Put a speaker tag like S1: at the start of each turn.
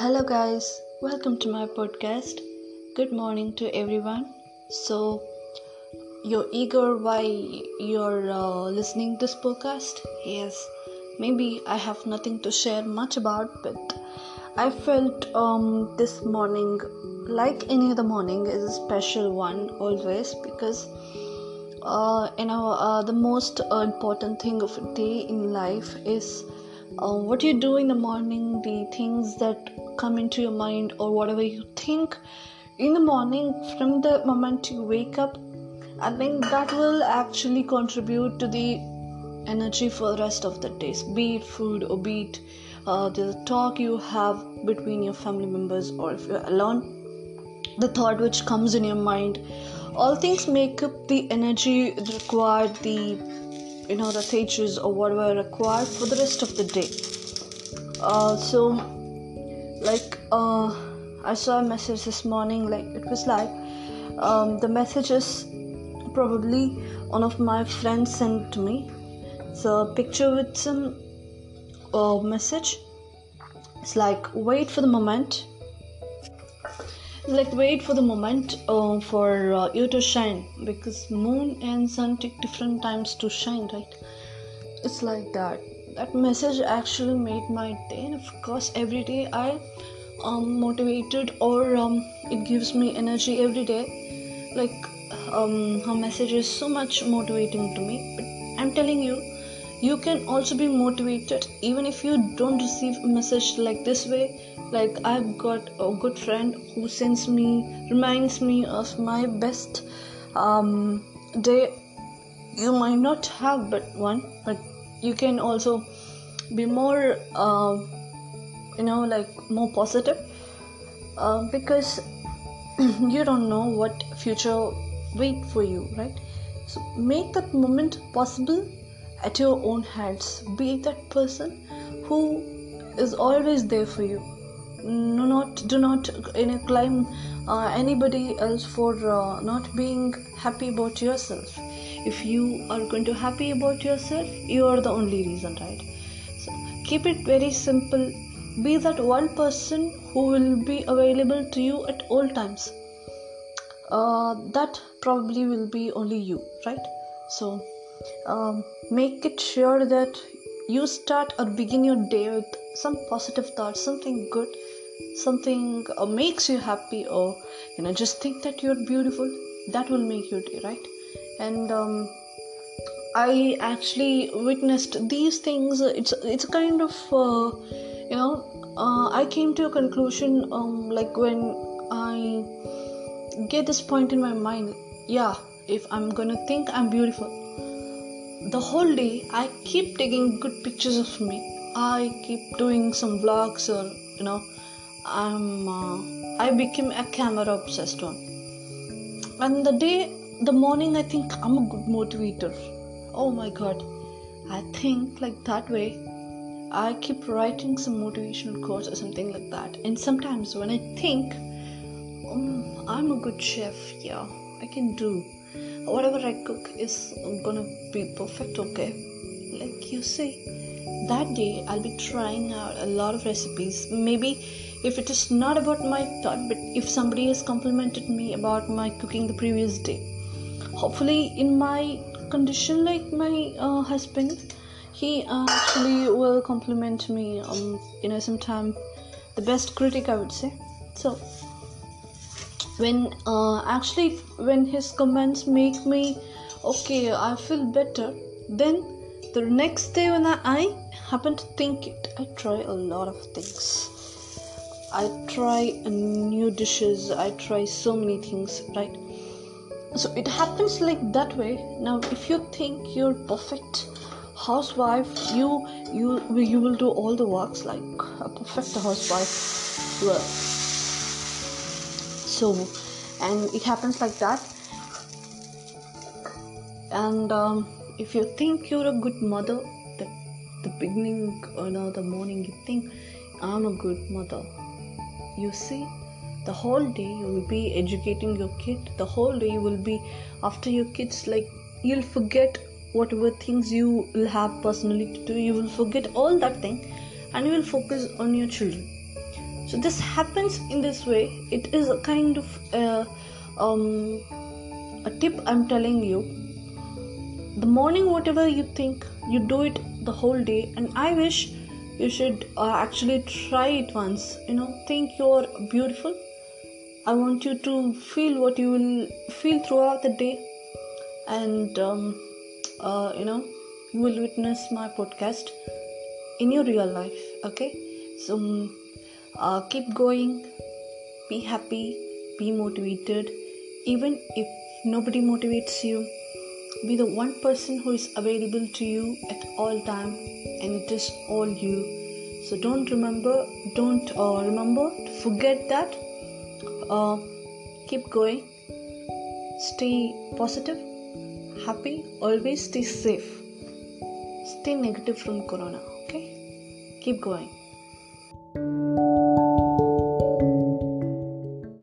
S1: Hello, guys, welcome to my podcast. Good morning to everyone. So, you're eager why you're uh, listening to this podcast? Yes, maybe I have nothing to share much about, but I felt um, this morning, like any other morning, is a special one always because uh, you know uh, the most important thing of a day in life is uh, what you do in the morning, the things that come into your mind, or whatever you think in the morning from the moment you wake up. I think that will actually contribute to the energy for the rest of the days, be it food or be it uh, the talk you have between your family members, or if you're alone, the thought which comes in your mind. All things make up the energy required, the you know the teachers or whatever required for the rest of the day. Uh, so like uh, i saw a message this morning like it was like um, the message is probably one of my friends sent to me. It's a picture with some uh, message. It's like wait for the moment like wait for the moment uh, for uh, you to shine because moon and sun take different times to shine right? It's like that. That message actually made my day and of course every day i um motivated or um, it gives me energy every day. Like um her message is so much motivating to me but i'm telling you you can also be motivated even if you don't receive a message like this way. Like i've got a good friend who sends me reminds me of my best um, day. You might not have but one but you can also be more uh, you know like more positive. Uh, because you don't know what future wait for you right? So make that moment possible at your own hands. Be that person who is always there for you. No not do not you know claim uh, anybody else for uh, not being happy about yourself. If you are going to happy about yourself you are the only reason right? So keep it very simple. Be that one person who will be available to you at all times. Uh, that probably will be only you right? So um, make it sure that you start or begin your day with some positive thoughts something good something uh, makes you happy or you know just think that you're beautiful. That will make your day right? And um, i actually witnessed these things. It's it's kind of uh, you know uh, i came to a conclusion um, like when i get this point in my mind yeah if i'm gonna think i'm beautiful the whole day i keep taking good pictures of me. I keep doing some vlogs or you know i'm uh, i became a camera obsessed one. And the day the morning i think i'm a good motivator. Oh my god. I think like that way i keep writing some motivational quotes or something like that. And sometimes when i think um, i'm a good chef yeah i can do whatever i cook is gonna be perfect okay? Like you say that day i'll be trying out a lot of recipes. Maybe if it is not about my thought but if somebody has complimented me about my cooking the previous day. Hopefully in my condition like my uh, husband he actually will compliment me um you know sometime the best critic i would say. So when uh, actually when his comments make me okay i feel better then the next day when i, I happen to think it i try a lot of things. I try new dishes i try so many things right? So it happens like that way. Now if you think you're perfect housewife you you you will do all the works like a perfect housewife. Will so and it happens like that. And um, if you think you're a good mother the, the beginning you know the morning you think i'm a good mother. You see the whole day you will be educating your kid. The whole day you will be after your kids like you'll forget whatever things you will have personally to do. You will forget all that thing and you will focus on your children so this happens in this way. It is a kind of uh, um, a tip i'm telling you. The morning whatever you think you do it the whole day. And i wish you should uh, actually try it once. You know think you're beautiful. I want you to feel what you will feel throughout the day. And um, uh, you know you will witness my podcast in your real life. Okay? So um, uh, keep going. Be happy. Be motivated. Even if nobody motivates you be the one person who is available to you at all time and it is all you. So don't remember don't uh, remember forget that. Uh, keep going. Stay positive. Happy. Always stay safe. Stay negative from corona okay? Keep going